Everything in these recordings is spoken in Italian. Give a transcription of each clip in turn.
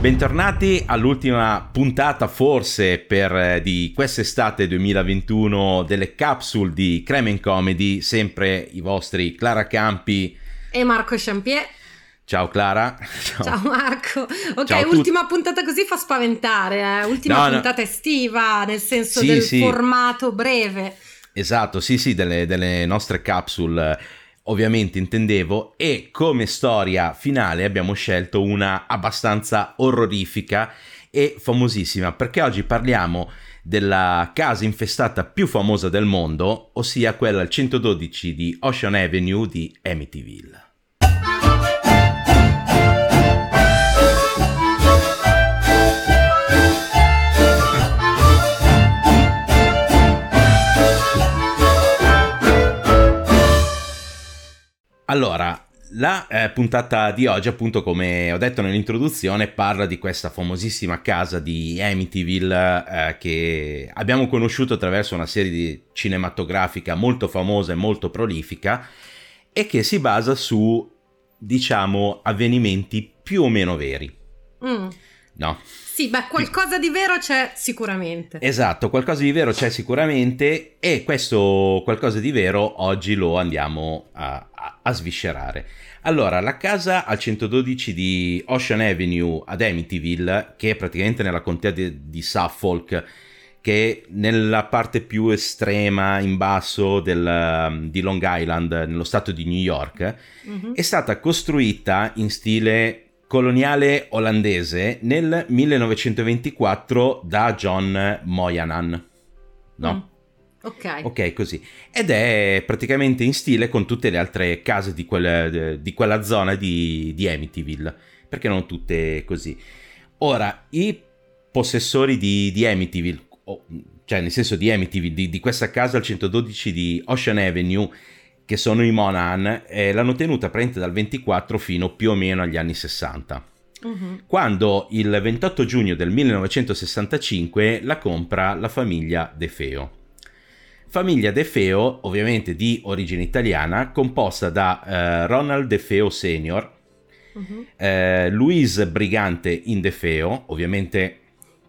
Bentornati all'ultima puntata forse per, eh, di quest'estate 2021 delle capsule di Cremen Comedy, sempre i vostri Clara Campi e Marco Champier. Ciao Clara. Ciao, Ciao Marco. Ok, Ciao ultima puntata così fa spaventare, eh? ultima no, puntata no. estiva, nel senso sì, del sì. formato breve. Esatto, sì, sì, delle, delle nostre capsule ovviamente intendevo, e come storia finale abbiamo scelto una abbastanza orrorifica e famosissima, perché oggi parliamo della casa infestata più famosa del mondo, ossia quella al 112 di Ocean Avenue di Amityville. Allora, la eh, puntata di oggi, appunto, come ho detto nell'introduzione, parla di questa famosissima casa di Amityville eh, che abbiamo conosciuto attraverso una serie cinematografica molto famosa e molto prolifica e che si basa su, diciamo, avvenimenti più o meno veri. Mm. No. Sì, beh, qualcosa di vero c'è sicuramente. Esatto, qualcosa di vero c'è sicuramente e questo qualcosa di vero oggi lo andiamo a, a sviscerare. Allora, la casa al 112 di Ocean Avenue ad Amityville, che è praticamente nella contea di, di Suffolk, che è nella parte più estrema in basso del, di Long Island, nello stato di New York, mm-hmm. è stata costruita in stile coloniale olandese nel 1924 da John Moyanan. No? Mm. Ok. Ok, così. Ed è praticamente in stile con tutte le altre case di, quel, di quella zona di, di Amityville, perché non tutte così. Ora, i possessori di, di Amityville, cioè nel senso di Amityville, di, di, questa casa al 112 di Ocean Avenue, che sono i Monahan, eh, l'hanno tenuta praticamente dal 24 fino più o meno agli anni 60. Uh-huh. Quando il 28 giugno del 1965 la compra la famiglia De Feo. Famiglia De Feo, ovviamente di origine italiana, composta da eh, Ronald De Feo Senior, uh-huh. eh, Louise Brigante in De Feo, ovviamente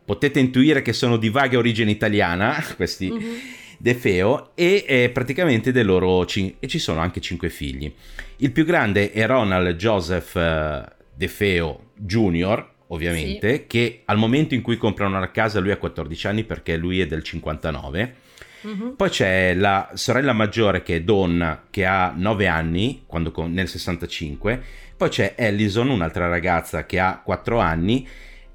potete intuire che sono di vaga origine italiana, questi uh-huh. De Feo, e eh, praticamente dei loro cin- e ci sono anche cinque figli. Il più grande è Ronald Joseph eh, De Feo Jr., ovviamente, sì. che al momento in cui comprano la casa lui ha 14 anni perché lui è del 59 Uh-huh. Poi c'è la sorella maggiore che è Donna, che ha 9 anni, quando, nel 65. Poi c'è Allison, un'altra ragazza che ha 4 anni,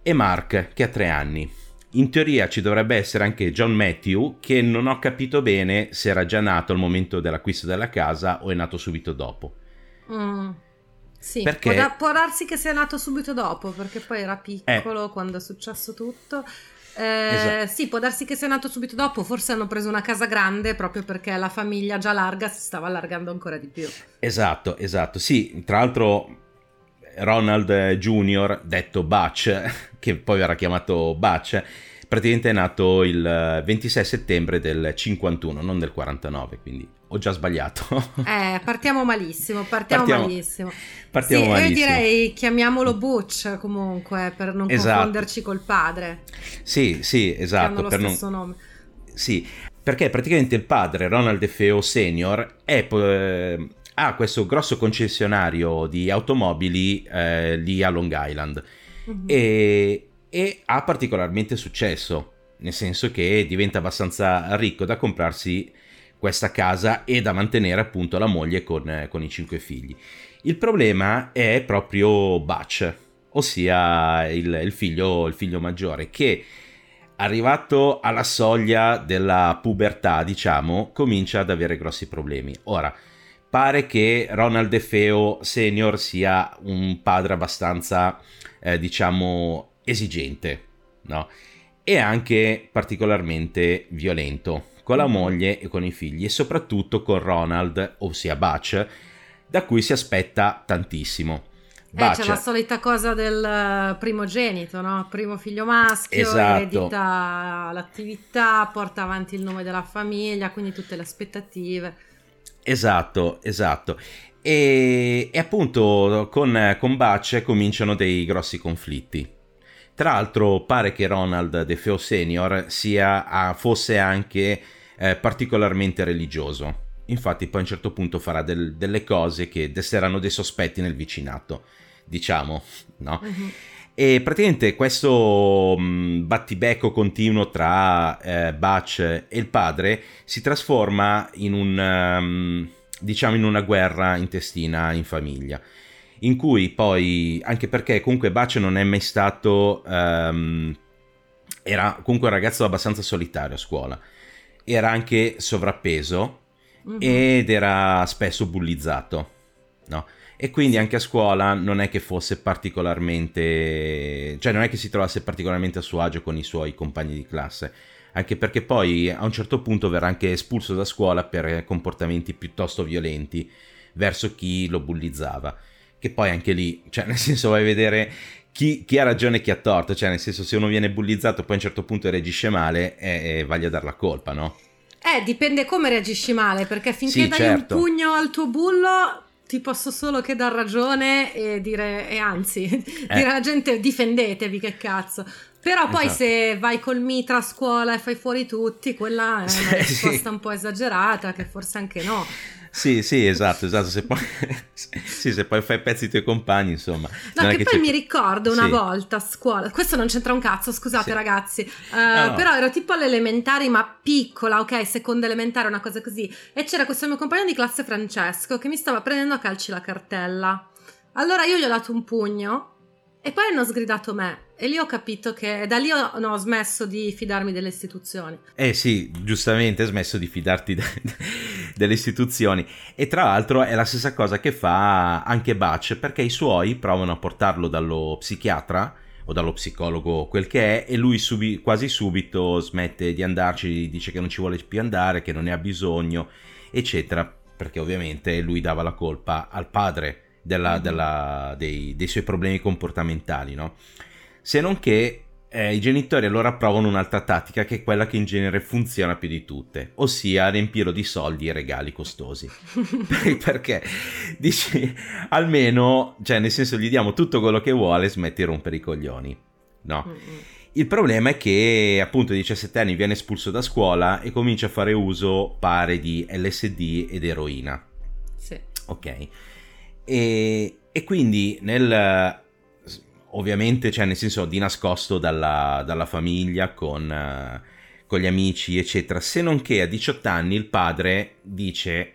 e Mark, che ha 3 anni. In teoria ci dovrebbe essere anche John Matthew, che non ho capito bene se era già nato al momento dell'acquisto della casa o è nato subito dopo. Mm. Sì, perché... può, da- può, darsi che sia nato subito dopo, perché poi era piccolo eh. quando è successo tutto. Eh, esatto. Sì, può darsi che sia nato subito dopo, forse hanno preso una casa grande proprio perché la famiglia già larga si stava allargando ancora di più. Esatto, esatto. Sì, tra l'altro Ronald Jr., detto Butch, che poi verrà chiamato Butch, praticamente è nato il 26 settembre del 51, non del 49, quindi ho già sbagliato. eh, partiamo malissimo, partiamo, partiamo malissimo. Partiamo sì, malissimo. Io direi chiamiamolo Butch comunque, per non esatto. confonderci col padre. Sì, sì, esatto. per lo stesso non... nome. Sì, perché praticamente il padre, Ronald Feo Senior, è... Eh, ha questo grosso concessionario di automobili eh, lì a Long Island uh-huh. e, e ha particolarmente successo, nel senso che diventa abbastanza ricco da comprarsi questa casa e da mantenere appunto la moglie con, con i cinque figli. Il problema è proprio Butch, ossia il, il, figlio, il figlio maggiore, che arrivato alla soglia della pubertà, diciamo, comincia ad avere grossi problemi. Ora, pare che Ronald DeFeo Senior sia un padre abbastanza, eh, diciamo, esigente, no? E anche particolarmente violento con la mm. moglie e con i figli e soprattutto con Ronald, ossia Butch, da cui si aspetta tantissimo. Eh, c'è la solita cosa del eh, primogenito, no? Primo figlio maschio, esatto. eredita l'attività, porta avanti il nome della famiglia, quindi tutte le aspettative. Esatto, esatto. E, e appunto con, con Butch cominciano dei grossi conflitti. Tra l'altro pare che Ronald DeFeo Senior sia, fosse anche eh, particolarmente religioso. Infatti poi a un certo punto farà del, delle cose che desteranno dei sospetti nel vicinato diciamo, no? Uh-huh. E praticamente questo mh, mm, battibecco continuo tra eh, Butch e il padre si trasforma in un, um, diciamo, in una guerra intestina in famiglia. In cui poi, anche perché comunque Butch non è mai stato, um, era comunque un ragazzo abbastanza solitario a scuola, era anche sovrappeso uh-huh. ed era spesso bullizzato, no? E quindi anche a scuola non è che fosse particolarmente, cioè non è che si trovasse particolarmente a suo agio con i suoi compagni di classe, anche perché poi a un certo punto verrà anche espulso da scuola per comportamenti piuttosto violenti verso chi lo bullizzava, che poi anche lì, cioè nel senso vai a vedere chi, chi, ha ragione e chi ha torto, cioè nel senso se uno viene bullizzato poi a un certo punto reagisce male, eh, eh, vagli a dar la colpa, no? Eh, dipende come reagisci male, perché finché sì, dai certo. un pugno al tuo bullo ti posso solo che dar ragione e dire, e anzi, eh. dire alla gente difendetevi, che cazzo. Però poi esatto. se vai col mitra a scuola e fai fuori tutti, quella è una risposta sì. un po' esagerata, che forse anche no. Sì, sì, esatto, esatto. Se poi, sì, se poi fai pezzi ai tuoi compagni, insomma. No, che, che poi mi ricordo una sì. volta a scuola, questo non c'entra un cazzo, scusate sì. ragazzi, uh, no, no. però ero tipo alle elementari, ma piccola, ok, seconda elementare, una cosa così, e c'era questo mio compagno di classe Francesco che mi stava prendendo a calci la cartella. Allora io gli ho dato un pugno e poi hanno sgridato me. E lì ho capito che da lì ho, no, ho smesso di fidarmi delle istituzioni. Eh sì, giustamente hai smesso di fidarti de- delle istituzioni. E tra l'altro è la stessa cosa che fa anche Butch, perché i suoi provano a portarlo dallo psichiatra o dallo psicologo, quel che è, e lui subi- quasi subito smette di andarci, dice che non ci vuole più andare, che non ne ha bisogno, eccetera, perché ovviamente lui dava la colpa al padre della, mm-hmm. della, dei, dei suoi problemi comportamentali, no? se non che eh, i genitori allora provano un'altra tattica che è quella che in genere funziona più di tutte, ossia riempirlo di soldi e regali costosi. Perché dici almeno, cioè nel senso gli diamo tutto quello che vuole, smetti di rompere i coglioni. No. Il problema è che appunto a 17 anni viene espulso da scuola e comincia a fare uso pare di LSD ed eroina. Sì. Ok. E, e quindi nel ovviamente, cioè nel senso di nascosto dalla, dalla famiglia, con, uh, con, gli amici, eccetera. Se non che a 18 anni il padre dice,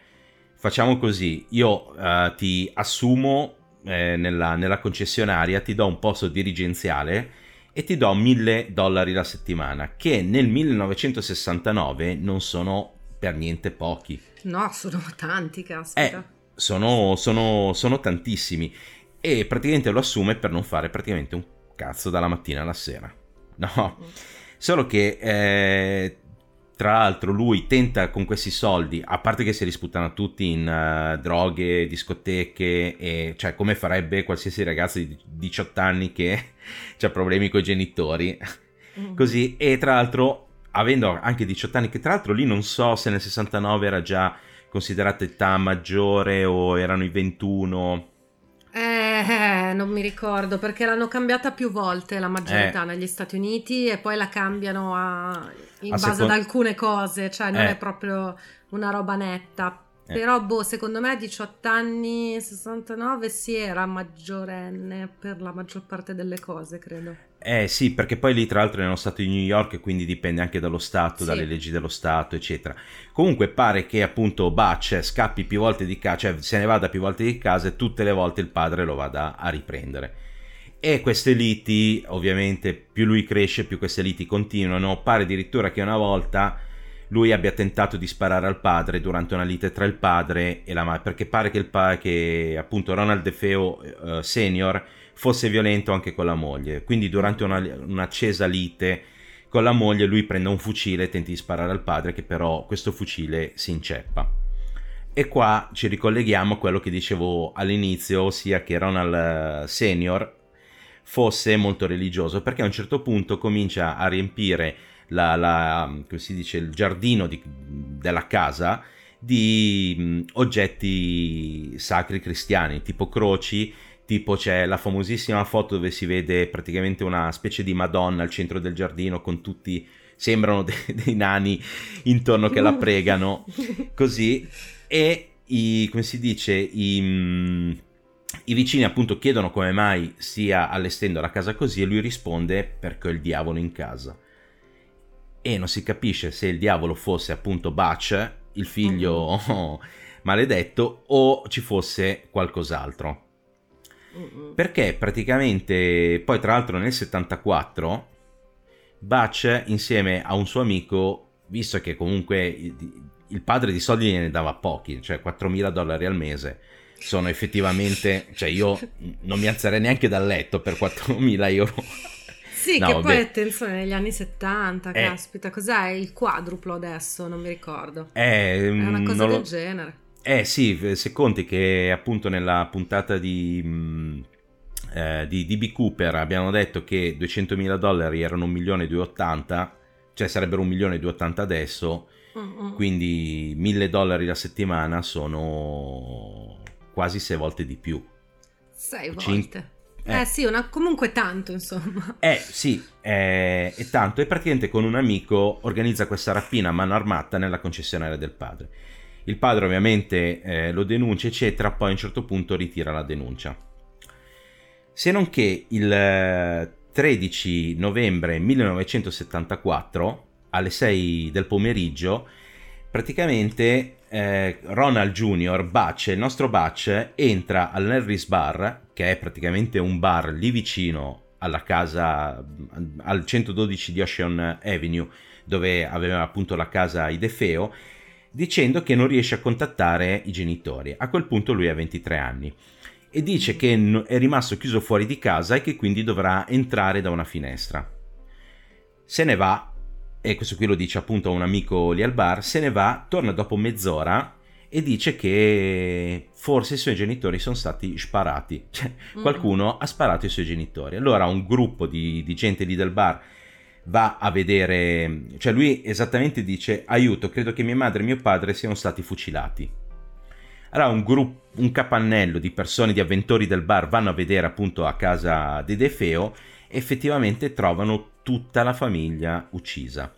facciamo così, io uh, ti assumo eh, nella, nella, concessionaria, ti do un posto dirigenziale e ti do 1000 dollari la settimana, che nel 1969 non sono per niente pochi. No, sono tanti, caspita. Eh, sono, sono, sono tantissimi e praticamente lo assume per non fare praticamente un cazzo dalla mattina alla sera. No, solo che eh, tra l'altro lui tenta con questi soldi, a parte che si risputano tutti in uh, droghe, discoteche, e, cioè come farebbe qualsiasi ragazzo di 18 anni che ha problemi con i genitori, mm. così, e tra l'altro avendo anche 18 anni, che tra l'altro lì non so se nel 69 era già considerata età maggiore o erano i 21 eh, non mi ricordo perché l'hanno cambiata più volte la maggiorità eh. negli Stati Uniti e poi la cambiano a, in a base secondo... ad alcune cose, cioè non eh. è proprio una roba netta. Eh. Però, boh, secondo me a 18 anni, 69 si era maggiorenne per la maggior parte delle cose, credo. Eh sì, perché poi lì tra l'altro è nello stato di New York, quindi dipende anche dallo Stato, sì. dalle leggi dello Stato, eccetera. Comunque pare che appunto Butch scappi più volte di casa, cioè se ne vada più volte di casa e tutte le volte il padre lo vada a riprendere. E queste liti, ovviamente, più lui cresce, più queste liti continuano. Pare addirittura che una volta lui abbia tentato di sparare al padre durante una lite tra il padre e la madre, perché pare che, il pa- che appunto Ronald DeFeo uh, senior fosse violento anche con la moglie. Quindi durante una, un'accesa lite con la moglie lui prende un fucile e tenta di sparare al padre, che però questo fucile si inceppa. E qua ci ricolleghiamo a quello che dicevo all'inizio, ossia che Ronald eh, Senior fosse molto religioso, perché a un certo punto comincia a riempire la, la, come si dice, il giardino di, della casa di mh, oggetti sacri cristiani, tipo croci, tipo c'è la famosissima foto dove si vede praticamente una specie di Madonna al centro del giardino con tutti, sembrano de- dei nani intorno che la pregano, così, e i, come si dice, i... Mh, i vicini appunto chiedono come mai stia allestendo la casa così e lui risponde perché ho il diavolo in casa e non si capisce se il diavolo fosse appunto Butch, il figlio uh-huh. maledetto, o ci fosse qualcos'altro. Uh-uh. Perché praticamente, poi tra l'altro nel 74, Butch insieme a un suo amico, visto che comunque il padre di soldi ne dava pochi, cioè 4.000 dollari al mese, sono effettivamente, cioè io non mi alzerei neanche dal letto per 4.000 euro sì, no, che vabbè. poi attenzione, negli anni 70, eh, caspita, cos'è il quadruplo adesso? Non mi ricordo. Eh, È una cosa del lo... genere. Eh sì, se conti che appunto nella puntata di, mm, eh, di DB Cooper abbiamo detto che 200.000 dollari erano 1.280.000, cioè sarebbero 1.280.000 adesso, uh-uh. quindi 1.000 dollari la settimana sono quasi 6 volte di più. 6 volte. Cin- eh, eh sì, una, comunque tanto insomma. Eh sì, è, è tanto e praticamente con un amico organizza questa rapina a mano armata nella concessionaria del padre. Il padre ovviamente eh, lo denuncia eccetera, poi a un certo punto ritira la denuncia. Se non che il 13 novembre 1974 alle 6 del pomeriggio praticamente eh, Ronald Jr., Butch, il nostro Butch, entra all'Harris Bar, che è praticamente un bar lì vicino alla casa, al 112 di Ocean Avenue, dove aveva appunto la casa Idefeo, dicendo che non riesce a contattare i genitori. A quel punto lui ha 23 anni e dice che è rimasto chiuso fuori di casa e che quindi dovrà entrare da una finestra. Se ne va e questo qui lo dice appunto a un amico lì al bar, se ne va, torna dopo mezz'ora e dice che forse i suoi genitori sono stati sparati, cioè mm. qualcuno ha sparato ai suoi genitori. Allora un gruppo di, di gente lì del bar va a vedere, cioè lui esattamente dice aiuto, credo che mia madre e mio padre siano stati fucilati. Allora un gruppo, un capannello di persone, di avventori del bar vanno a vedere appunto a casa di De Feo effettivamente trovano tutta la famiglia uccisa.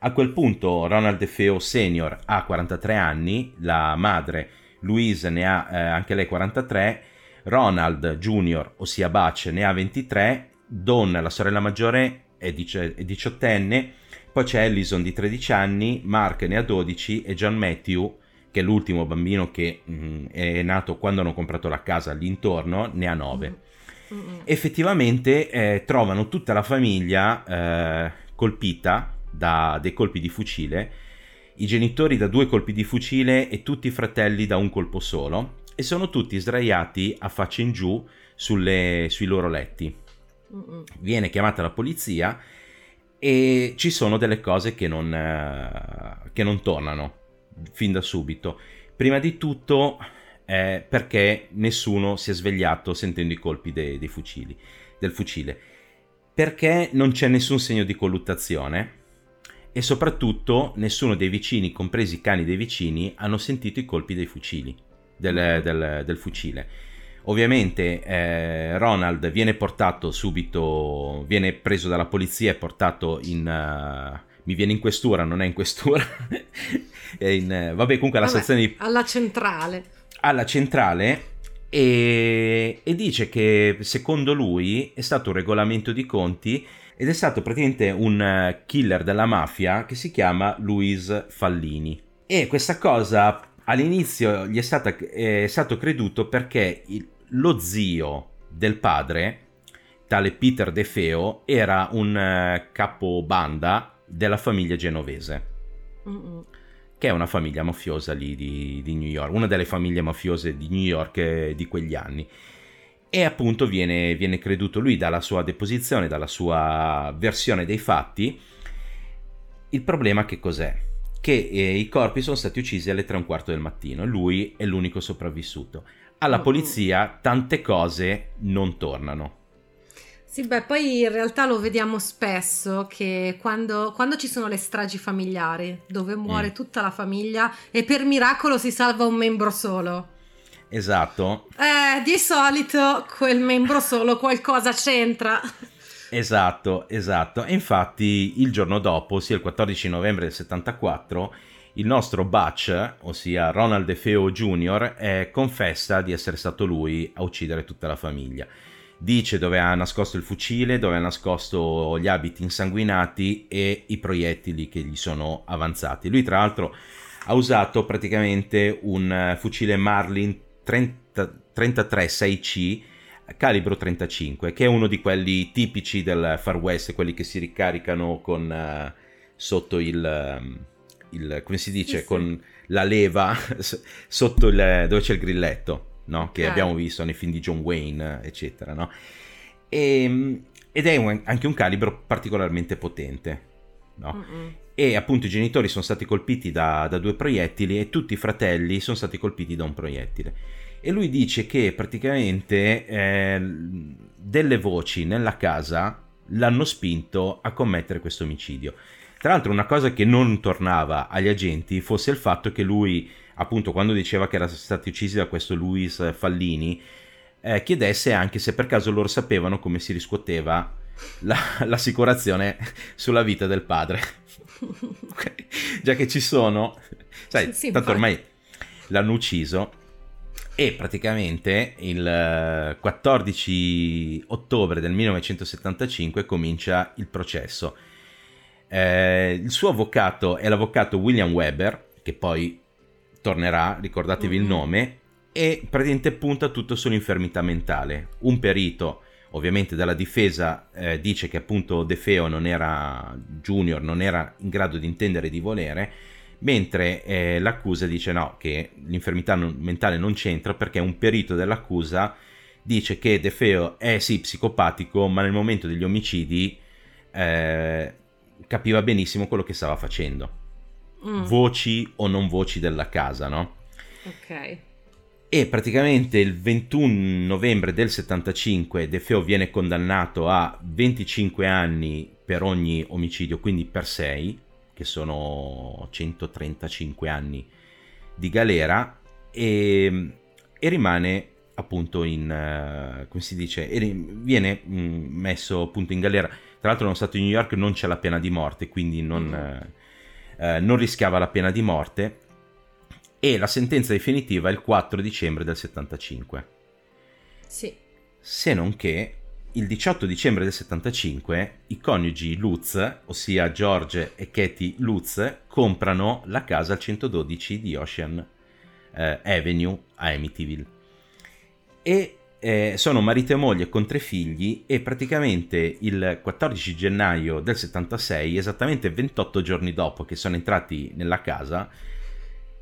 A quel punto Ronald DeFeo Senior ha 43 anni, la madre Louise ne ha eh, anche lei 43, Ronald Jr., ossia Butch, ne ha 23, Dawn, la sorella maggiore, è, dici- è diciottenne, poi c'è Ellison di 13 anni, Mark ne ha 12 e John Matthew, che è l'ultimo bambino che mh, mm, è nato quando hanno comprato la casa lì intorno, ne ha 9. Mm-hmm. Effettivamente eh, trovano tutta la famiglia eh, colpita da dei colpi di fucile, i genitori da due colpi di fucile e tutti i fratelli da un colpo solo, e sono tutti sdraiati a faccia in giù sulle, sui loro letti. Viene chiamata la polizia e ci sono delle cose che non, eh, che non tornano fin da subito. Prima di tutto eh, perché nessuno si è svegliato sentendo i colpi dei, dei fucili, del fucile. Perché non c'è nessun segno di colluttazione e soprattutto nessuno dei vicini, compresi i cani dei vicini, hanno sentito i colpi dei fucili, del, del, del fucile. Ovviamente eh, Ronald viene portato subito, viene preso dalla polizia e portato in... Uh, mi viene in questura, non è in questura. in, uh, vabbè, comunque alla vabbè, stazione di... Alla centrale alla centrale e, e, dice che secondo lui è stato un regolamento di conti ed è stato praticamente un eh, killer della mafia che si chiama Luis Fallini. E questa cosa all'inizio gli è, stata, è stato creduto perché il, lo zio del padre, tale Peter De Feo era un uh, capobanda della famiglia genovese. Che è una famiglia mafiosa lì di, di, New York, una delle famiglie mafiose di New York eh, di quegli anni. E appunto viene, viene creduto lui dalla sua deposizione, dalla sua versione dei fatti. Il problema che cos'è? Che eh, i corpi sono stati uccisi alle 3 e un quarto del mattino e lui è l'unico sopravvissuto. Alla polizia tante cose non tornano. Sì, beh, poi in realtà lo vediamo spesso che quando, quando ci sono le stragi familiari, dove muore mm. tutta la famiglia e per miracolo si salva un membro solo. Esatto. Eh, di solito quel membro solo qualcosa c'entra. Esatto, esatto. E infatti il giorno dopo, sia il 14 novembre del 74, il nostro Butch, ossia Ronald DeFeo Jr., eh, confessa di essere stato lui a uccidere tutta la famiglia. Dice dove ha nascosto il fucile, dove ha nascosto gli abiti insanguinati e i proiettili che gli sono avanzati. Lui, tra l'altro, ha usato praticamente un eh, fucile Marlin 30, 33 6C calibro 35, che è uno di quelli tipici del Far West, quelli che si ricaricano con uh, sotto il, um, il, come si dice, sì, con sì. la leva sotto il, dove c'è il grilletto, no? Che okay. abbiamo visto nei film di John Wayne, eccetera, no? E, ehm, ed è un, anche un calibro particolarmente potente, no? E appunto i genitori sono stati colpiti da, da due proiettili e tutti i fratelli sono stati colpiti da un proiettile e lui dice che praticamente eh, delle voci nella casa l'hanno spinto a commettere questo omicidio. Tra l'altro una cosa che non tornava agli agenti fosse il fatto che lui, appunto quando diceva che era stati uccisi da questo Luis Fallini, eh, chiedesse anche se per caso loro sapevano come si riscuoteva la, l'assicurazione sulla vita del padre. okay. Già che ci sono, sai, sì, tanto ormai l'hanno ucciso e praticamente il 14 eh, ottobre del 1975 comincia il processo. Eh, il suo avvocato è l'avvocato William Weber, che poi tornerà, ricordatevi mm-hmm. il nome, e praticamente punta tutto sull'infermità mentale. Un perito, ovviamente dalla difesa, eh, dice che appunto De Feo non era junior, non era in grado di intendere e di volere, mentre eh, l'accusa dice no, che l'infermità non, mentale non c'entra perché un perito dell'accusa dice che De Feo è sì psicopatico, ma nel momento degli omicidi eh, capiva benissimo quello che stava facendo. Mm. Voci o non voci della casa, no? Ok. E praticamente il 21 novembre del 75 De Feo viene condannato a 25 anni per ogni omicidio, quindi per 6 che sono 135 anni di galera e, e rimane appunto in uh, come si dice viene mh, mm, messo appunto in galera. Tra l'altro nello stato di New York non c'è la pena di morte quindi non, uh, uh, non rischiava la pena di morte. E la sentenza definitiva è il 4 dicembre del 75 sì. Se non che il 18 dicembre del 75 i coniugi Lutz, ossia George e Katie Lutz, comprano la casa al 112 di Ocean Avenue a Amityville. E eh, sono marito e moglie con tre figli e praticamente il 14 gennaio del 76, esattamente 28 giorni dopo che sono entrati nella casa,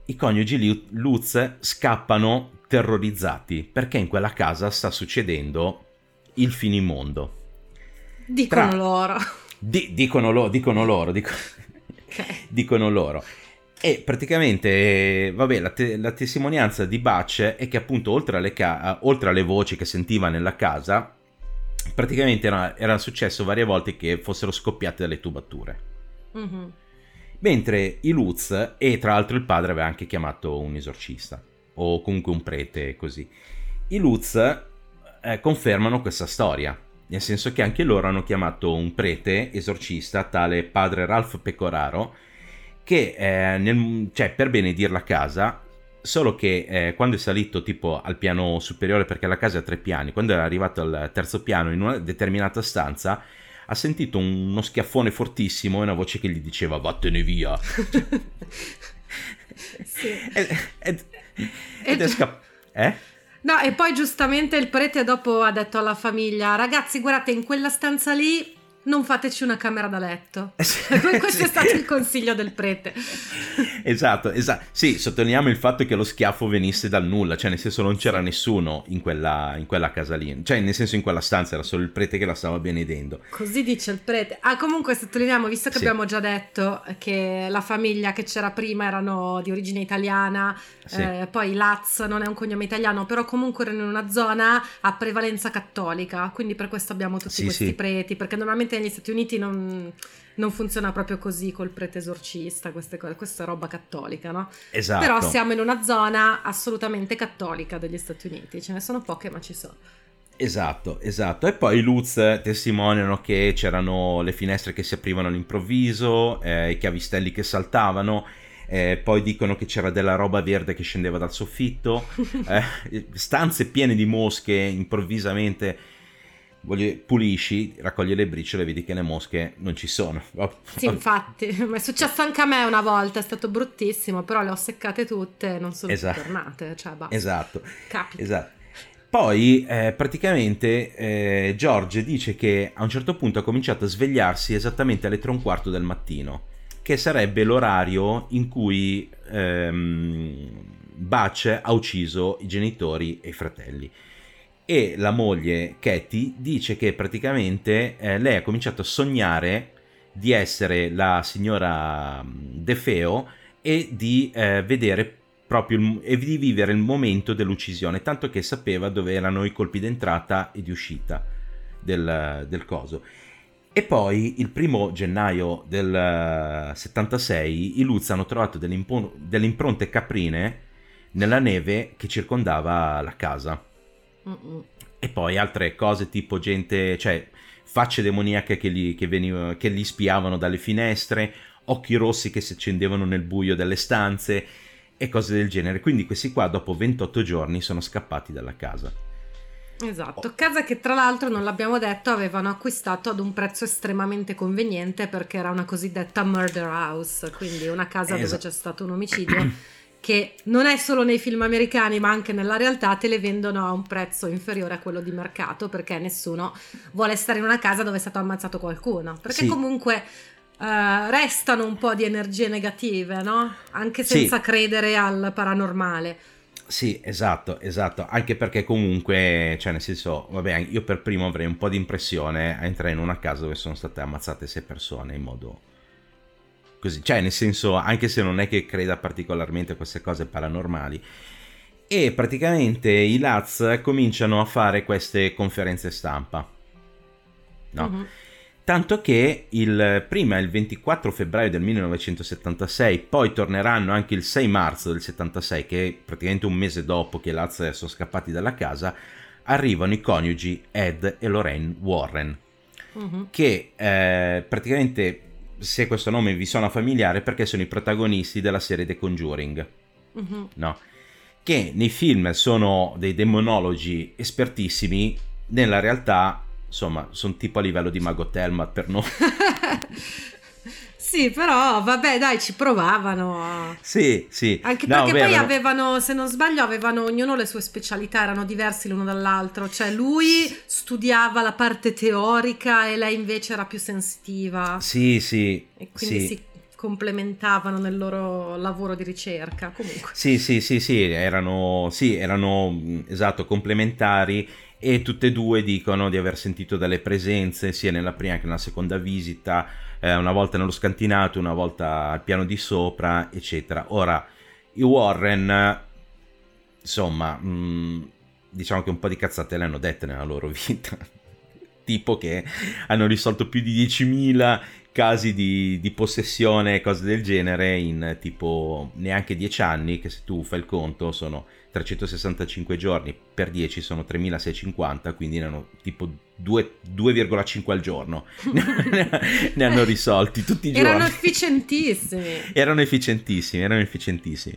i coniugi Lutz scappano terrorizzati perché in quella casa sta succedendo il finimondo. Dicono Tra... loro. Di, dicono, lo, dicono, loro. Dico... Okay. dicono loro. E praticamente, vabbè, la, te- la, testimonianza di Butch è che appunto oltre alle, ca- oltre alle voci che sentiva nella casa, praticamente era, era, successo varie volte che fossero scoppiate dalle tubature. Mm-hmm. Mentre i Lutz, e tra l'altro il padre aveva anche chiamato un esorcista, o comunque un prete così. I Lutz eh, confermano questa storia, nel senso che anche loro hanno chiamato un prete esorcista, tale padre Ralph Pecoraro, che eh, nel, cioè, per benedire la casa, solo che eh, quando è salito tipo al piano superiore, perché la casa ha tre piani, quando era arrivato al terzo piano in una determinata stanza, ha sentito uno schiaffone fortissimo e una voce che gli diceva vattene via. sì. ed, ed, ed è scappato. Eh? No, e poi giustamente il prete dopo ha detto alla famiglia, ragazzi guardate in quella stanza lì non fateci una camera da letto. Questo sì. è stato il consiglio del prete. esatto, esatto. Sì, sottolineiamo il fatto che lo schiaffo venisse dal nulla, cioè nel senso non c'era nessuno in quella, in quella casa lì, cioè nel senso in quella stanza era solo il prete che la stava benedendo. Così dice il prete. Ah, comunque sottolineiamo, visto che sì. abbiamo già detto che la famiglia che c'era prima erano di origine italiana, sì. eh, poi Laz non è un cognome italiano, però comunque erano in una zona a prevalenza cattolica, quindi per questo abbiamo tutti questi preti, perché normalmente ovviamente negli Stati Uniti non, non funziona proprio così col prete esorcista, queste cose, questa è roba cattolica, no? Esatto. Però siamo in una zona assolutamente cattolica degli Stati Uniti, ce ne sono poche ma ci sono. Esatto, esatto. E poi i Lutz testimoniano che c'erano le finestre che si aprivano all'improvviso, eh, i chiavistelli che saltavano. Eh, poi dicono che c'era della roba verde che scendeva dal soffitto, eh, stanze piene di mosche improvvisamente voglio, pulisci, raccogli le briciole e vedi che le mosche non ci sono. Sì, infatti, ma è successo anche a me una volta, è stato bruttissimo, però le ho seccate tutte e non sono esatto. tornate. Cioè, basta. Esatto. Capita. Esatto. Poi eh, praticamente eh, George dice che a un certo punto ha cominciato a svegliarsi esattamente alle tre e un quarto del mattino, che sarebbe l'orario in cui ehm, Butch ha ucciso i genitori e i fratelli e la moglie Katie dice che praticamente eh, lei ha cominciato a sognare di essere la signora mm, De Feo e di eh, vedere proprio il, e di vivere il momento dell'uccisione, tanto che sapeva dove erano i colpi d'entrata e di uscita del, del coso. E poi il primo gennaio del 76 i Lutz hanno trovato delle, impo- delle impronte caprine nella neve che circondava la casa. Mm-mm. E poi altre cose tipo gente, cioè facce demoniache che li, che, veniv- che li spiavano dalle finestre, occhi rossi che si accendevano nel buio delle stanze e cose del genere. Quindi questi qua dopo 28 giorni sono scappati dalla casa. Esatto, casa che tra l'altro non l'abbiamo detto avevano acquistato ad un prezzo estremamente conveniente perché era una cosiddetta murder house, quindi una casa esatto. dove c'è stato un omicidio che non è solo nei film americani ma anche nella realtà te le vendono a un prezzo inferiore a quello di mercato perché nessuno vuole stare in una casa dove è stato ammazzato qualcuno perché sì. comunque uh, restano un po' di energie negative no? anche senza sì. credere al paranormale sì, esatto, esatto, anche perché comunque, cioè nel senso, vabbè, io per primo avrei un po' di impressione a entrare in una casa dove sono state ammazzate sei persone in modo così, cioè nel senso anche se non è che creda particolarmente a queste cose paranormali. E praticamente i Laz cominciano a fare queste conferenze stampa. No? Uh-huh. Tanto che il, prima il 24 febbraio del 1976, poi torneranno anche il 6 marzo del 76, che è praticamente un mese dopo che i Laz sono scappati dalla casa, arrivano i coniugi Ed e Lorraine Warren, uh-huh. che eh, praticamente se questo nome vi suona familiare perché sono i protagonisti della serie The Conjuring. Uh-huh. No? Che nei film sono dei demonologi espertissimi, nella realtà, insomma, sono tipo a livello di Mago Telmat per noi. Sì, però vabbè, dai, ci provavano. Sì, sì. Anche no, perché poi avevano, se non sbaglio, avevano ognuno le sue specialità, erano diversi l'uno dall'altro. Cioè, lui studiava la parte teorica e lei invece era più sensitiva. Sì, sì. E quindi sì. si complementavano nel loro lavoro di ricerca. Comunque. Sì, sì, sì, sì, erano, sì, erano esatto, complementari e tutte e due dicono di aver sentito delle presenze sia nella prima che nella seconda visita eh, una volta nello scantinato, una volta al piano di sopra, eccetera. Ora, i Warren, insomma, mh, mm, diciamo che un po' di cazzate le hanno dette nella loro vita. tipo che hanno risolto più di 10.000 casi di, di possessione e cose del genere in tipo neanche 10 anni, che se tu fai il conto sono 365 giorni per 10 sono 3650, quindi erano tipo 2, 2,5 al giorno. ne hanno risolti tutti i giorni. Erano efficientissimi. erano efficientissimi, erano efficientissimi.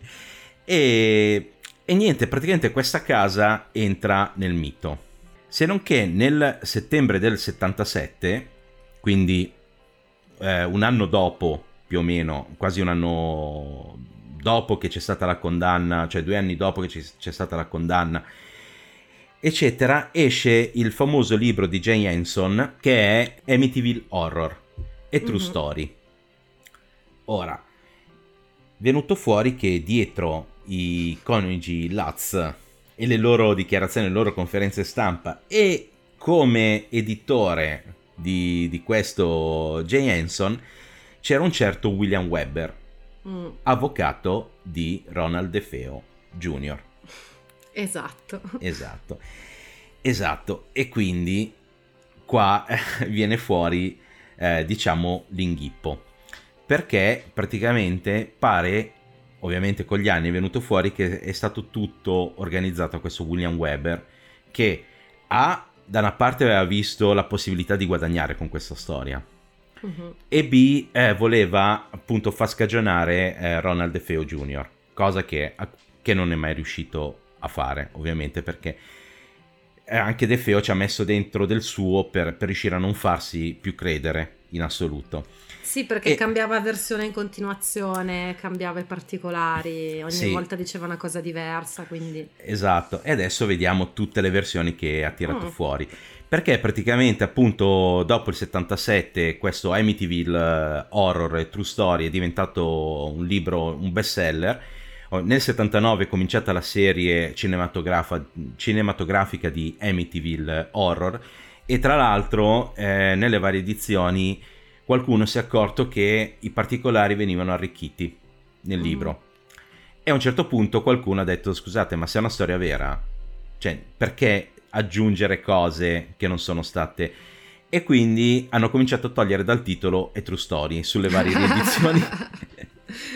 E, e niente, praticamente questa casa entra nel mito. Se non che nel settembre del 77, quindi eh, un anno dopo, più o meno, quasi un anno dopo che c'è stata la condanna, cioè due anni dopo che c'è stata la condanna eccetera, esce il famoso libro di Jane Henson che è Amityville Horror e True mm-hmm. Story. Ora, venuto fuori che dietro i coniugi Lutz e le loro dichiarazioni, le loro conferenze stampa e come editore di, di questo Jay Henson c'era un certo William Webber, mm. avvocato di Ronald DeFeo Jr. Esatto. Esatto. Esatto. E quindi qua viene fuori, eh, diciamo, l'inghippo. Perché praticamente pare, ovviamente con gli anni è venuto fuori che è stato tutto organizzato a questo William Webber che ha da una parte aveva visto la possibilità di guadagnare con questa storia uh-huh. e B eh, voleva appunto far scagionare eh, Ronald DeFeo Jr., cosa che, che, non è mai riuscito a fare ovviamente perché eh, anche DeFeo ci ha messo dentro del suo per, per riuscire a non farsi più credere in assoluto. Sì, perché e... cambiava versione in continuazione, cambiava i particolari, ogni sì. volta diceva una cosa diversa, quindi... Esatto, e adesso vediamo tutte le versioni che ha tirato mm. fuori. Perché praticamente appunto dopo il 77 questo Amityville eh, Horror e True Story è diventato un libro, un bestseller. Oh, nel 79 è cominciata la serie cinematografica di Amityville Horror e tra l'altro eh, nelle varie edizioni qualcuno si è accorto che i particolari venivano arricchiti nel mm. libro. E a un certo punto qualcuno ha detto: Scusate, ma se è una storia vera, cioè perché aggiungere cose che non sono state. E quindi hanno cominciato a togliere dal titolo e True Story sulle varie riedizioni.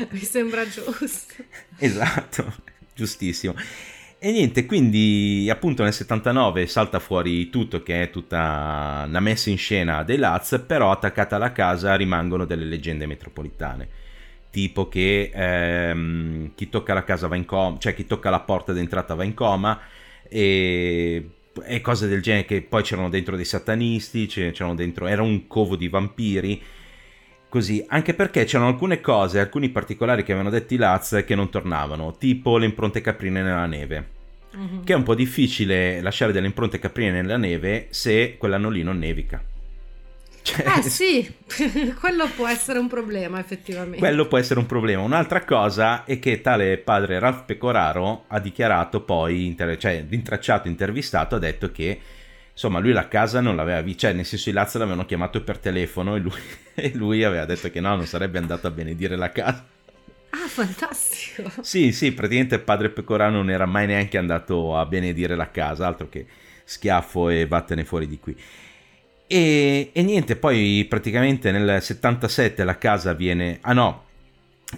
Mi sembra giusto. esatto, giustissimo. E niente, quindi appunto nel 79 salta fuori tutto che è tutta una messa in scena dei Laz, però attaccata alla casa rimangono delle leggende metropolitane. Tipo che ehm, chi tocca la casa va in coma, cioè chi tocca la porta d'entrata va in coma e, e cose del genere che poi c'erano dentro dei satanisti, c'erano dentro, era un covo di vampiri così, anche perché c'erano alcune cose, alcuni particolari che avevano detto i Laz che non tornavano, tipo le impronte caprine nella neve. Mm-hmm. Che è un po' difficile lasciare delle impronte caprine nella neve se quell'anno lì non nevica. Cioè, eh sì, quello può essere un problema effettivamente. Quello può essere un problema. Un'altra cosa è che tale padre Ralph Pecoraro ha dichiarato poi, inter- cioè rintracciato, intervistato, ha detto che insomma lui la casa non l'aveva vista, cioè nel senso i Lazio l'avevano chiamato per telefono e lui, e lui, aveva detto che no, non sarebbe andato a benedire la casa. Ah, fantastico! Sì, sì, praticamente padre Pecorano non era mai neanche andato a benedire la casa, altro che schiaffo e vattene fuori di qui. E, e niente, poi praticamente nel 77 la casa viene... Ah no,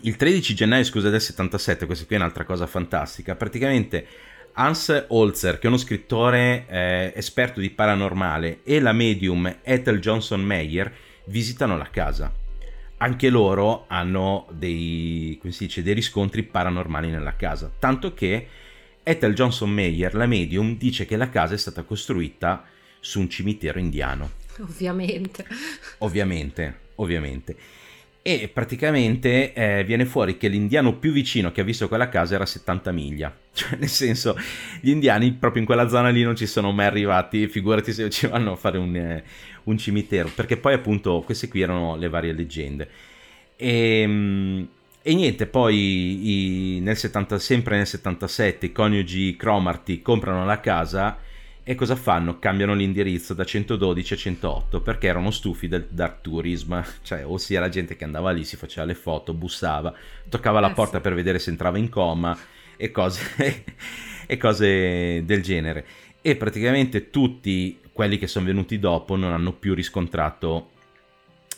il 13 gennaio, scusa, del 77, questa qui è un'altra cosa fantastica, praticamente Hans Holzer, che è uno scrittore eh, esperto di paranormale, e la medium Ethel Johnson Meyer visitano la casa. Anche loro hanno dei, dice, dei riscontri paranormali nella casa, tanto che Ethel Johnson Meyer, la medium, dice che la casa è stata costruita su un cimitero indiano. Ovviamente. Ovviamente, ovviamente e praticamente eh, viene fuori che l'indiano più vicino che ha visto quella casa era 70 miglia. Cioè, nel senso, gli indiani proprio in quella zona lì non ci sono mai arrivati, figurati se ci vanno a fare un, eh, un cimitero, perché poi appunto queste qui erano le varie leggende. E, ehm, e niente, poi i, nel 70, sempre nel 77 i coniugi Cromarty comprano la casa e cosa fanno? Cambiano l'indirizzo da 112 a 108 perché erano stufi del dark tourism, cioè ossia la gente che andava lì, si faceva le foto, bussava, toccava la eh, porta per vedere se entrava in coma e cose, e cose del genere. E praticamente tutti quelli che sono venuti dopo non hanno più riscontrato,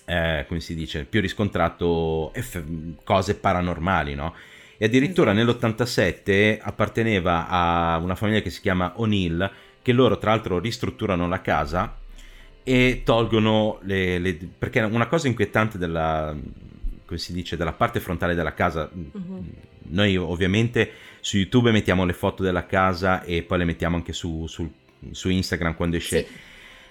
eh, come si dice, più riscontrato eff- cose paranormali, no? E addirittura esatto. nell'87 apparteneva a una famiglia che si chiama O'Neill che loro tra l'altro ristrutturano la casa e tolgono le, le perché una cosa inquietante della come si dice della parte frontale della casa uh-huh. noi ovviamente su youtube mettiamo le foto della casa e poi le mettiamo anche su, su, su instagram quando esce sì.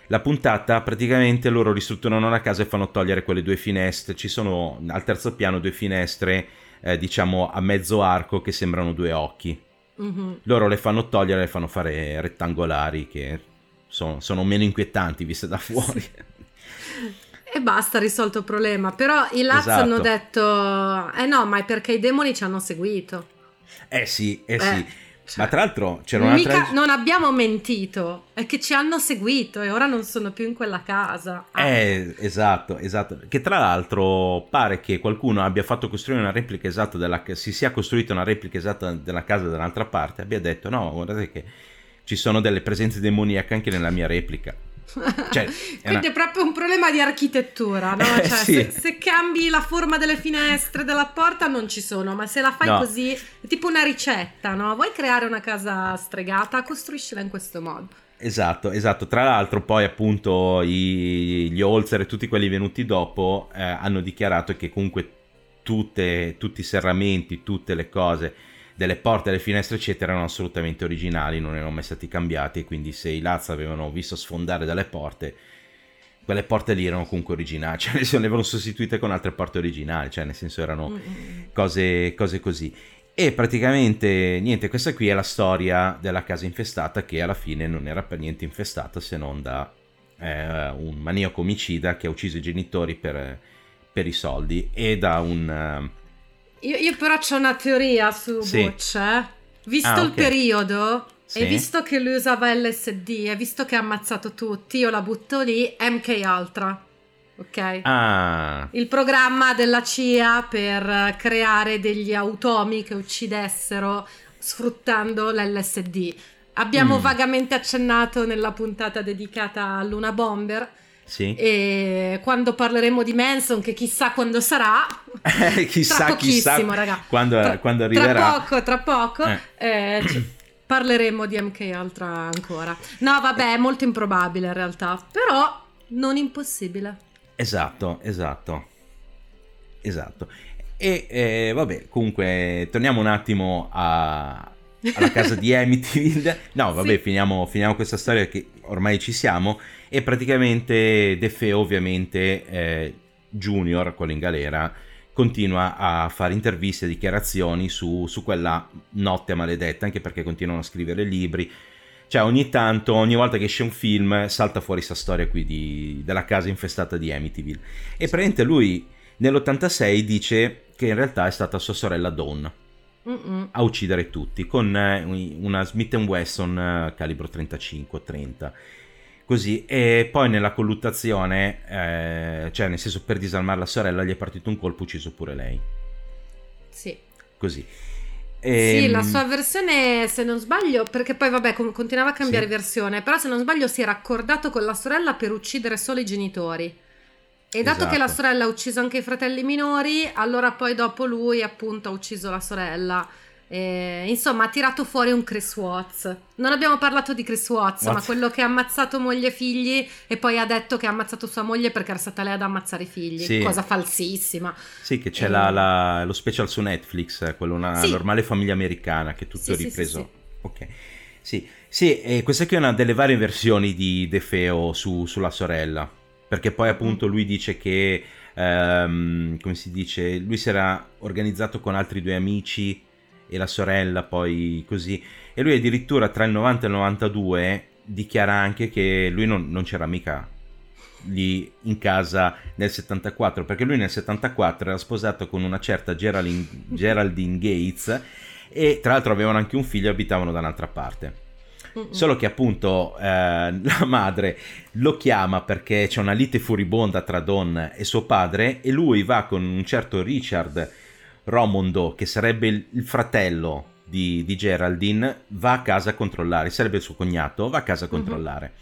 la puntata praticamente loro ristrutturano la casa e fanno togliere quelle due finestre ci sono al terzo piano due finestre eh, diciamo a mezzo arco che sembrano due occhi Mm-hmm. Loro le fanno togliere, le fanno fare rettangolari che sono, sono meno inquietanti viste da fuori. Sì. E basta, risolto il problema. Però i Laz esatto. hanno detto: Eh no, ma è perché i demoni ci hanno seguito. Eh sì, eh, eh sì. Cioè, ma tra l'altro c'era un'altra... Mica non abbiamo mentito, è che ci hanno seguito e ora non sono più in quella casa. Ah. Eh, esatto, esatto. Che tra l'altro pare che qualcuno abbia fatto costruire una replica esatta della... si sia costruita una replica esatta della casa dall'altra parte, abbia detto no, guardate che ci sono delle presenze demoniache anche nella mia replica. Cioè, Quindi una... è proprio un problema di architettura, no? Cioè, sì. se, se, cambi la forma delle finestre della porta non ci sono, ma se la fai no. così è tipo una ricetta, no? Vuoi creare una casa stregata? Costruiscila in questo modo. Esatto, esatto. Tra l'altro poi appunto i, gli Holzer e tutti quelli venuti dopo eh, hanno dichiarato che comunque tutte, tutti i serramenti, tutte le cose delle porte, delle finestre, eccetera, erano assolutamente originali, non erano mai stati cambiati. E quindi, se i Laz avevano visto sfondare dalle porte, quelle porte lì erano comunque originali, cioè le avevano sostituite con altre porte originali, cioè nel senso erano cose, cose così. E praticamente niente, questa qui è la storia della casa infestata che alla fine non era per niente infestata se non da eh, un maniaco omicida che ha ucciso i genitori per, per i soldi e da un io, io però ho una teoria su sì. Butch, eh? Visto ah, okay. il periodo sì. e visto che lui usava LSD e visto che ha ammazzato tutti, io la butto lì, MK Ultra. Ok? Ah. Il programma della CIA per creare degli automi che uccidessero sfruttando l'LSD. Abbiamo mm. vagamente accennato nella puntata dedicata a Luna Bomber sì. E quando parleremo di Manson, che chissà quando sarà, eh, chissà, chissà quando, tra, quando, arriverà. Tra poco, tra poco, eh. Eh, c- parleremo di MK Ultra ancora. No, vabbè, è molto improbabile in realtà, però non impossibile. Esatto, esatto. Esatto. E eh, vabbè, comunque, torniamo un attimo a, alla casa di Amityville. No, vabbè, sì. finiamo, finiamo, questa storia che ormai ci siamo. E praticamente De Feo, ovviamente, eh, Junior, quello in galera, continua a fare interviste e dichiarazioni su, su, quella notte maledetta, anche perché continuano a scrivere libri. Cioè, ogni tanto, ogni volta che esce un film, salta fuori questa storia qui di, della casa infestata di Amityville. E praticamente lui nell'86 dice che in realtà è stata sua sorella Dawn Mm-mm. a uccidere tutti con eh, una Smith Wesson eh, calibro 35-30 così e poi nella colluttazione eh, cioè nel senso per disarmare la sorella gli è partito un colpo ucciso pure lei sì così e... Sì, la ehm, sua versione, se non sbaglio, perché poi vabbè, continuava a cambiare sì. versione, però se non sbaglio si era accordato con la sorella per uccidere solo i genitori. E dato esatto. che la esatto. sorella ha ucciso anche i fratelli minori, allora poi dopo lui appunto ha ucciso la sorella. E, insomma, ha tirato fuori un Chris Watts. Non abbiamo parlato di Chris Watts, What? ma quello che ha ammazzato moglie e figli e poi ha detto che ha ammazzato sua moglie perché era stata lei ad ammazzare i figli. Sì. Cosa falsissima. Sì, che c'è e... la, la, lo special su Netflix, quello una sì. normale famiglia americana, che è tutto sì, ripreso. Ok. Sì, sì e questa qui è una delle varie versioni di De Feo su, sulla sorella perché poi appunto lui dice che, um, come si dice, lui si era organizzato con altri due amici e la sorella poi così, e lui addirittura tra il 90 e il 92 dichiara anche che lui non, non c'era mica lì in casa nel 74 perché lui nel 74 era sposato con una certa Geraldine, Geraldine Gates e tra l'altro avevano anche un figlio e abitavano da un'altra parte Solo che appunto eh, la madre lo chiama perché c'è una lite furibonda tra Don e suo padre e lui va con un certo Richard Romondo, che sarebbe il, fratello di, di, Geraldine, va a casa a controllare, sarebbe il suo cognato, va a casa a controllare.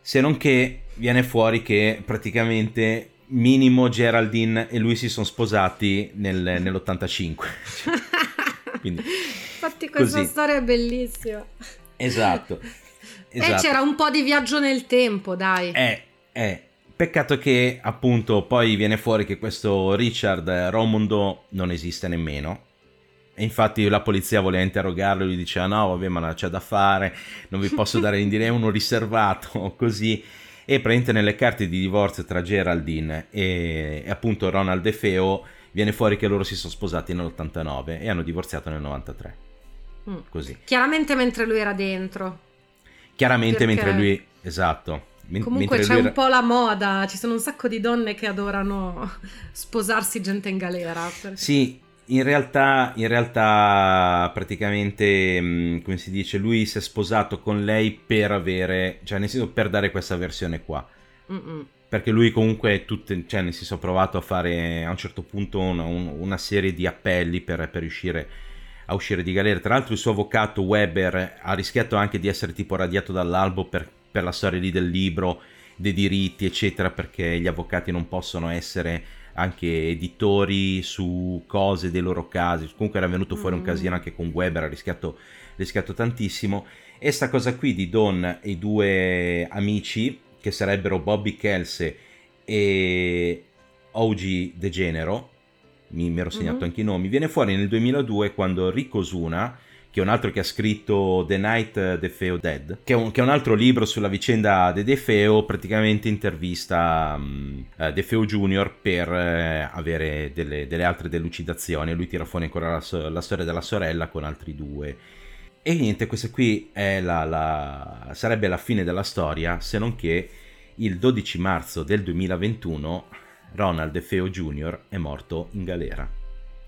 Se non che viene fuori che praticamente minimo Geraldine e lui si sono sposati nel, nell'85. Quindi Infatti questa Così. storia è bellissima. Esatto. esatto. E c'era un po' di viaggio nel tempo, dai. Eh, eh. Peccato che appunto poi viene fuori che questo Richard Romondo non esiste nemmeno. E infatti la polizia voleva interrogarlo e lui diceva no vabbè ma c'è da fare, non vi posso dare l'indirizzo, è uno riservato, così. E prende nelle carte di divorzio tra Geraldine e, e appunto Ronald De Feo viene fuori che loro si sono sposati nell'89 e hanno divorziato nel 93. Mm. Così. Chiaramente mentre lui era dentro. Chiaramente Perché... mentre lui... Esatto. Comunque c'è un po' la moda, ci sono un sacco di donne che adorano sposarsi gente in galera. Perché... Sì, in realtà, in realtà praticamente, mm, come si dice, lui si è sposato con lei per avere, cioè nel senso per dare questa versione qua. Mm-mm. Perché lui comunque, tutte, cioè nel senso ha provato a fare a un certo punto una, una serie di appelli per, per riuscire a uscire di galera. Tra l'altro il suo avvocato Weber ha rischiato anche di essere tipo radiato dall'albo per, per la storia lì del libro, dei diritti, eccetera, perché gli avvocati non possono essere anche editori su cose dei loro casi. Comunque era venuto fuori mm. un casino anche con Weber, ha rischiato, rischiato tantissimo. E sta cosa qui di Don e i due amici, che sarebbero Bobby Kelsey e OG De Genero, mi, mi ero segnato mm-hmm. anche i nomi, viene fuori nel 2002 quando Rico Suna che è un altro che ha scritto The Night The Feo Dead, che è, un, che è un altro libro sulla vicenda di De Feo, praticamente intervista um, uh, De Feo Junior per uh, avere delle, delle, altre delucidazioni. Lui tira fuori ancora la, so- la, storia della sorella con altri due. E niente, questa qui la, la, sarebbe la fine della storia, se non che il 12 marzo del 2021 Ronald De Feo Jr. è morto in galera,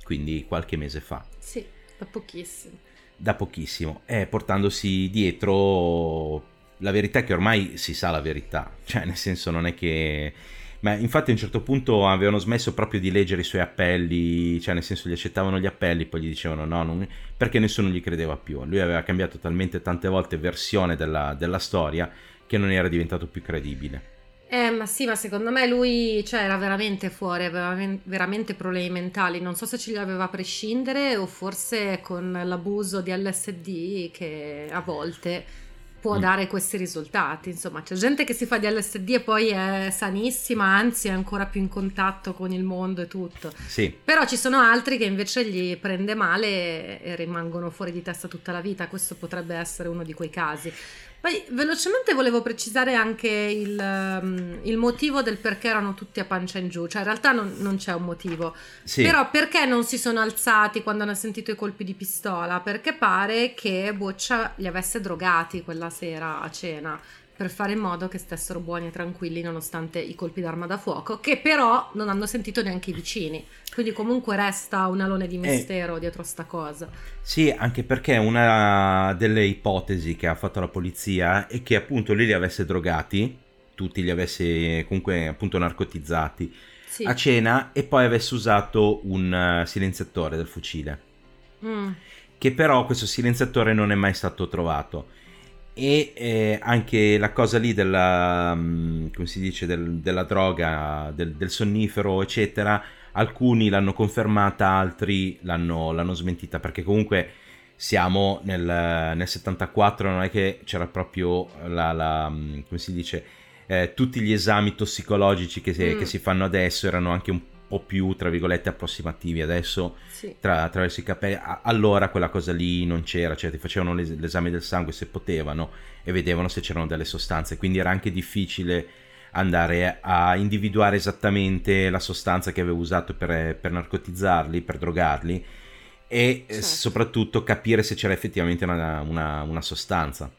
quindi qualche mese fa. Sì, da pochissimo da pochissimo e portandosi dietro la verità è che ormai si sa la verità, cioè nel senso non è che... Ma infatti a un certo punto avevano smesso proprio di leggere i suoi appelli, cioè nel senso gli accettavano gli appelli, poi gli dicevano no, non... perché nessuno gli credeva più. Lui aveva cambiato talmente tante volte versione della, della storia che non era diventato più credibile. Eh, ma sì, ma secondo me lui cioè, era veramente fuori, aveva veramente problemi mentali. Non so se ce li aveva a prescindere o forse con l'abuso di LSD che a volte può mm. dare questi risultati. Insomma, c'è gente che si fa di LSD e poi è sanissima, anzi è ancora più in contatto con il mondo e tutto. Sì. Però ci sono altri che invece gli prende male e rimangono fuori di testa tutta la vita. Questo potrebbe essere uno di quei casi. Poi velocemente volevo precisare anche il, um, il, motivo del perché erano tutti a pancia in giù, cioè in realtà non, non c'è un motivo, sì. però perché non si sono alzati quando hanno sentito i colpi di pistola? Perché pare che Boccia li avesse drogati quella sera a cena per fare in modo che stessero buoni e tranquilli nonostante i colpi d'arma da fuoco, che però non hanno sentito neanche i vicini. Quindi comunque resta un alone di eh. mistero eh, dietro sta cosa. Sì, anche perché una delle ipotesi che ha fatto la polizia è che appunto lui li avesse drogati, tutti li avesse comunque appunto narcotizzati sì. a cena e poi avesse usato un uh, silenziatore del fucile. Mm. Che però questo silenziatore non è mai stato trovato e eh, anche la cosa lì della, mm, come si dice, del, della droga, del, del, sonnifero, eccetera, alcuni l'hanno confermata, altri l'hanno, l'hanno smentita, perché comunque siamo nel, nel, 74, non è che c'era proprio la, la mm, come si dice, eh, tutti gli esami tossicologici che, si, mm. che si fanno adesso erano anche un po' più, tra virgolette, approssimativi. Adesso, sì. tra, attraverso i capelli, allora quella cosa lì non c'era, cioè ti facevano les- l'esame del sangue se potevano e vedevano se c'erano delle sostanze, quindi era anche difficile andare a individuare esattamente la sostanza che aveva usato per, per narcotizzarli, per drogarli e certo. soprattutto capire se c'era effettivamente una, una, una sostanza.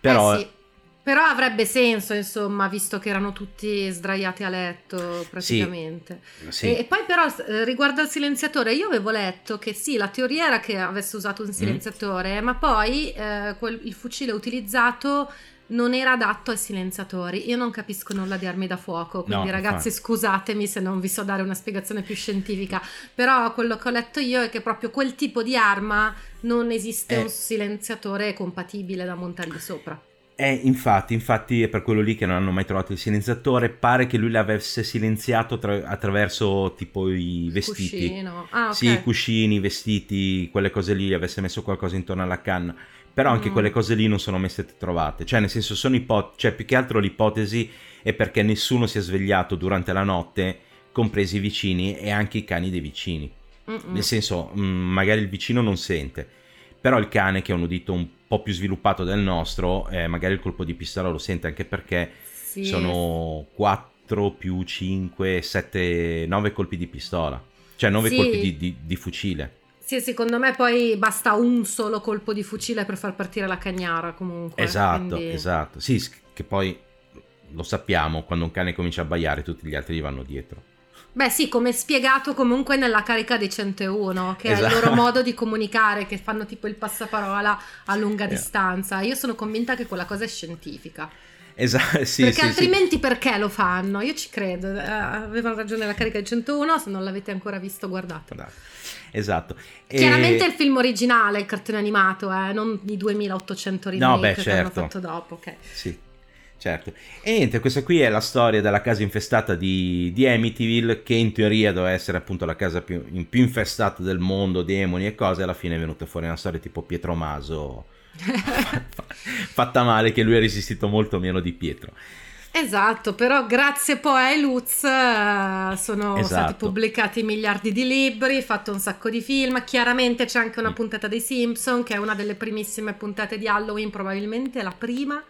Però... Eh sì però avrebbe senso, insomma, visto che erano tutti sdraiati a letto praticamente. Sì, sì. E, e, poi però eh, riguardo al silenziatore, io avevo letto che sì, la teoria era che avesse usato un mm. silenziatore, mm. ma poi eh, quel, il fucile utilizzato non era adatto ai silenziatori. Io non capisco nulla di armi da fuoco, quindi no, ragazzi fa. scusatemi se non vi so dare una spiegazione più scientifica, però quello che ho letto io è che proprio quel tipo di arma non esiste eh. un silenziatore compatibile da montargli sopra. Eh, infatti, infatti è per quello lì che non hanno mai trovato il silenziatore. Pare che lui l'avesse silenziato tra- attraverso tipo i vestiti. Cuscino. Ah, okay. Sì, cuscini, vestiti, quelle cose lì, avesse messo qualcosa intorno alla canna. Però anche mm. quelle cose lì non sono mai state trovate. Cioè, nel senso, sono ipotesi. Cioè, più che altro l'ipotesi è perché nessuno si è svegliato durante la notte, compresi i vicini e anche i cani dei vicini. Mm-mm. Nel senso, mh, mm, magari il vicino non sente, però il cane che ha un udito un po' più sviluppato del nostro, eh, magari il colpo di pistola lo sente anche perché sì. sono 4 più 5, 7, 9 colpi di pistola, cioè 9 sì. colpi di, di, di fucile. Sì, secondo me poi basta un solo colpo di fucile per far partire la cagnara comunque. Esatto, quindi... esatto. Sì, che poi lo sappiamo, quando un cane comincia a baiare tutti gli altri gli vanno dietro. Beh sì, come spiegato comunque nella carica dei 101, che esatto. è il loro modo di comunicare, che fanno tipo il passaparola a lunga yeah. distanza. Io sono convinta che quella cosa è scientifica. Esatto, sì, perché sì, altrimenti sì. perché lo fanno? Io ci credo. Eh, avevano ragione la carica del 101, se non l'avete ancora visto guardate. Esatto. Chiaramente e... il film originale, il cartone animato, eh, non i 2800 remake no, beh, che certo. hanno fatto dopo. Ok. Sì. Certo. E niente, questa qui è la storia della casa infestata di, di Amityville, che in teoria doveva essere appunto la casa più, più infestata del mondo, demoni e cose, alla fine è venuta fuori una storia tipo Pietro Maso, fatta male, che lui ha resistito molto meno di Pietro. Esatto, però grazie poi ai Lutz eh, sono esatto. stati pubblicati miliardi di libri, fatto un sacco di film, chiaramente c'è anche una mm. puntata dei Simpson che è una delle primissime puntate di Halloween, probabilmente la prima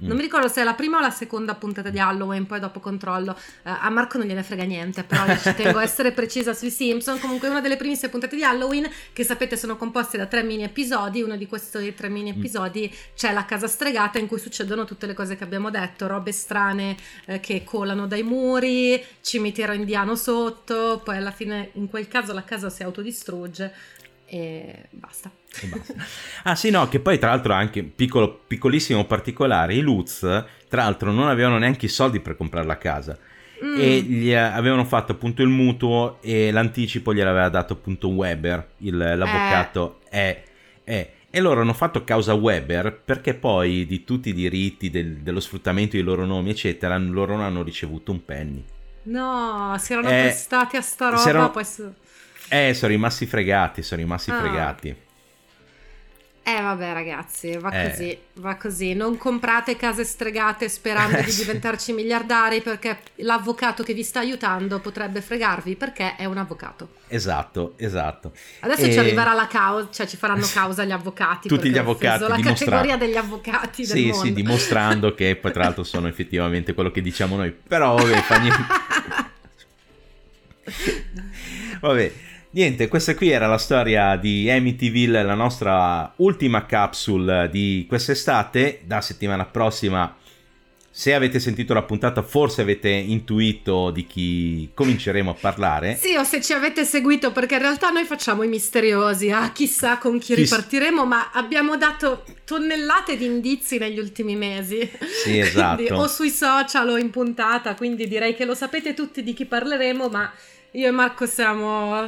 non mi ricordo se è la prima o la seconda puntata di Halloween, poi dopo controllo. Uh, a Marco non gliene frega niente, però io ci tengo a essere precisa sui Simpson. Comunque una delle primissime puntate di Halloween, che sapete sono composte da tre mini episodi. Uno di questi tre mini mm. episodi c'è la casa stregata in cui succedono tutte le cose che abbiamo detto, robe strane eh, che colano dai muri, cimitero indiano sotto, poi alla fine in quel caso la casa si autodistrugge e basta. E basta. ah sì, no, che poi tra l'altro anche piccolo, piccolissimo particolare, i Lutz tra l'altro non avevano neanche i soldi per comprare la casa. Mm. E gli avevano fatto appunto il mutuo e l'anticipo gliel'aveva dato appunto Weber, il, l'avvocato. Eh. È, e loro hanno fatto causa Weber perché poi di tutti i diritti del, dello sfruttamento dei loro nomi, eccetera, loro non hanno ricevuto un penny. No, si erano eh, prestati a sta roba. Erano, poi... Eh, sono rimasti fregati, sono rimasti ah. fregati. Eh vabbè ragazzi, va eh. così, va così. Non comprate case stregate sperando di diventarci miliardari perché l'avvocato che vi sta aiutando potrebbe fregarvi perché è un avvocato. Esatto, esatto. Adesso e... ci arriverà la causa, cioè ci faranno causa gli avvocati. Tutti gli avvocati. La dimostra... categoria degli avvocati sì, del Sì, dimostrando che poi tra l'altro sono effettivamente quello che diciamo noi. Però vabbè, fa niente. vabbè. Niente, questa qui era la storia di Amityville, la nostra ultima capsule di quest'estate. Da settimana prossima, se avete sentito la puntata, forse avete intuito di chi cominceremo a parlare. Sì, o se ci avete seguito, perché in realtà noi facciamo i misteriosi, ah, chissà con chi ripartiremo, ma abbiamo dato tonnellate di indizi negli ultimi mesi. Sì, esatto. quindi, o sui social o in puntata, quindi direi che lo sapete tutti di chi parleremo, ma io e Marco siamo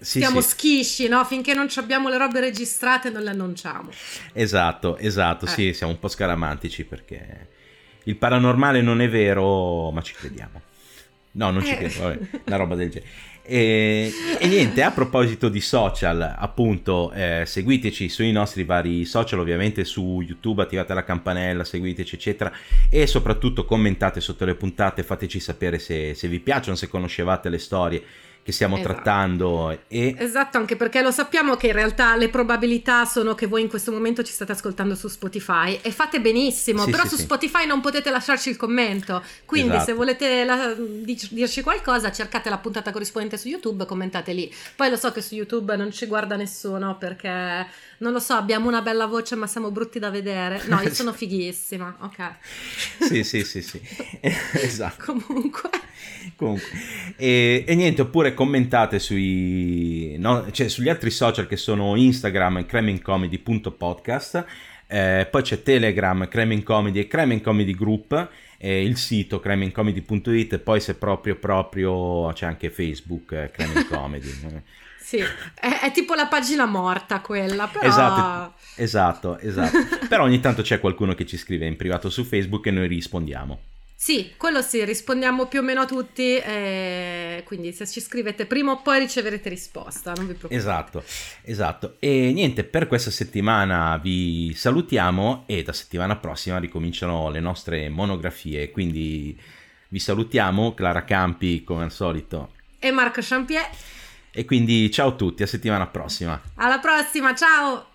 sì, Stiamo sì. schisci, no? Finché non abbiamo le robe registrate non le annunciamo. Esatto, esatto, eh. sì, siamo un po' scaramantici perché il paranormale non è vero, ma ci crediamo. No, non ci eh. credo, vabbè, una roba del genere. E, e, niente, a proposito di social, appunto, eh, seguiteci sui nostri vari social, ovviamente su YouTube, attivate la campanella, seguiteci, eccetera, e soprattutto commentate sotto le puntate, fateci sapere se, se vi piacciono, se conoscevate le storie che stiamo esatto. trattando. E... Esatto, anche perché lo sappiamo che in realtà le probabilità sono che voi in questo momento ci state ascoltando su Spotify e fate benissimo, sì, però sì, su sì. Spotify non potete lasciarci il commento, quindi esatto. se volete la, dirci qualcosa cercate la puntata corrispondente su YouTube, commentate lì. Poi lo so che su YouTube non ci guarda nessuno perché non lo so, abbiamo una bella voce ma siamo brutti da vedere. No, io sono fighissima, ok. sì, sì, sì, sì. esatto. Comunque. Comunque. E, e, niente, oppure commentate sui, no, cioè, sugli altri social che sono Instagram cremincomedy.podcast, eh, poi c'è Telegram, Cremin Comedy e Cremin Comedy Group, eh, il sito cremincomedy.it e poi se proprio proprio c'è anche Facebook, eh, Cremin Comedy. Sì, è, è, tipo la pagina morta quella, però... Esatto, esatto, esatto. però ogni tanto c'è qualcuno che ci scrive in privato su Facebook e noi rispondiamo. Sì, quello sì, rispondiamo più o meno a tutti, eh, quindi se ci scrivete prima o poi riceverete risposta, non vi preoccupate. Esatto, esatto. E niente, per questa settimana vi salutiamo e da settimana prossima ricominciano le nostre monografie, quindi vi salutiamo, Clara Campi come al solito. E Marco Champier. E quindi ciao a tutti, a settimana prossima. Alla prossima, ciao!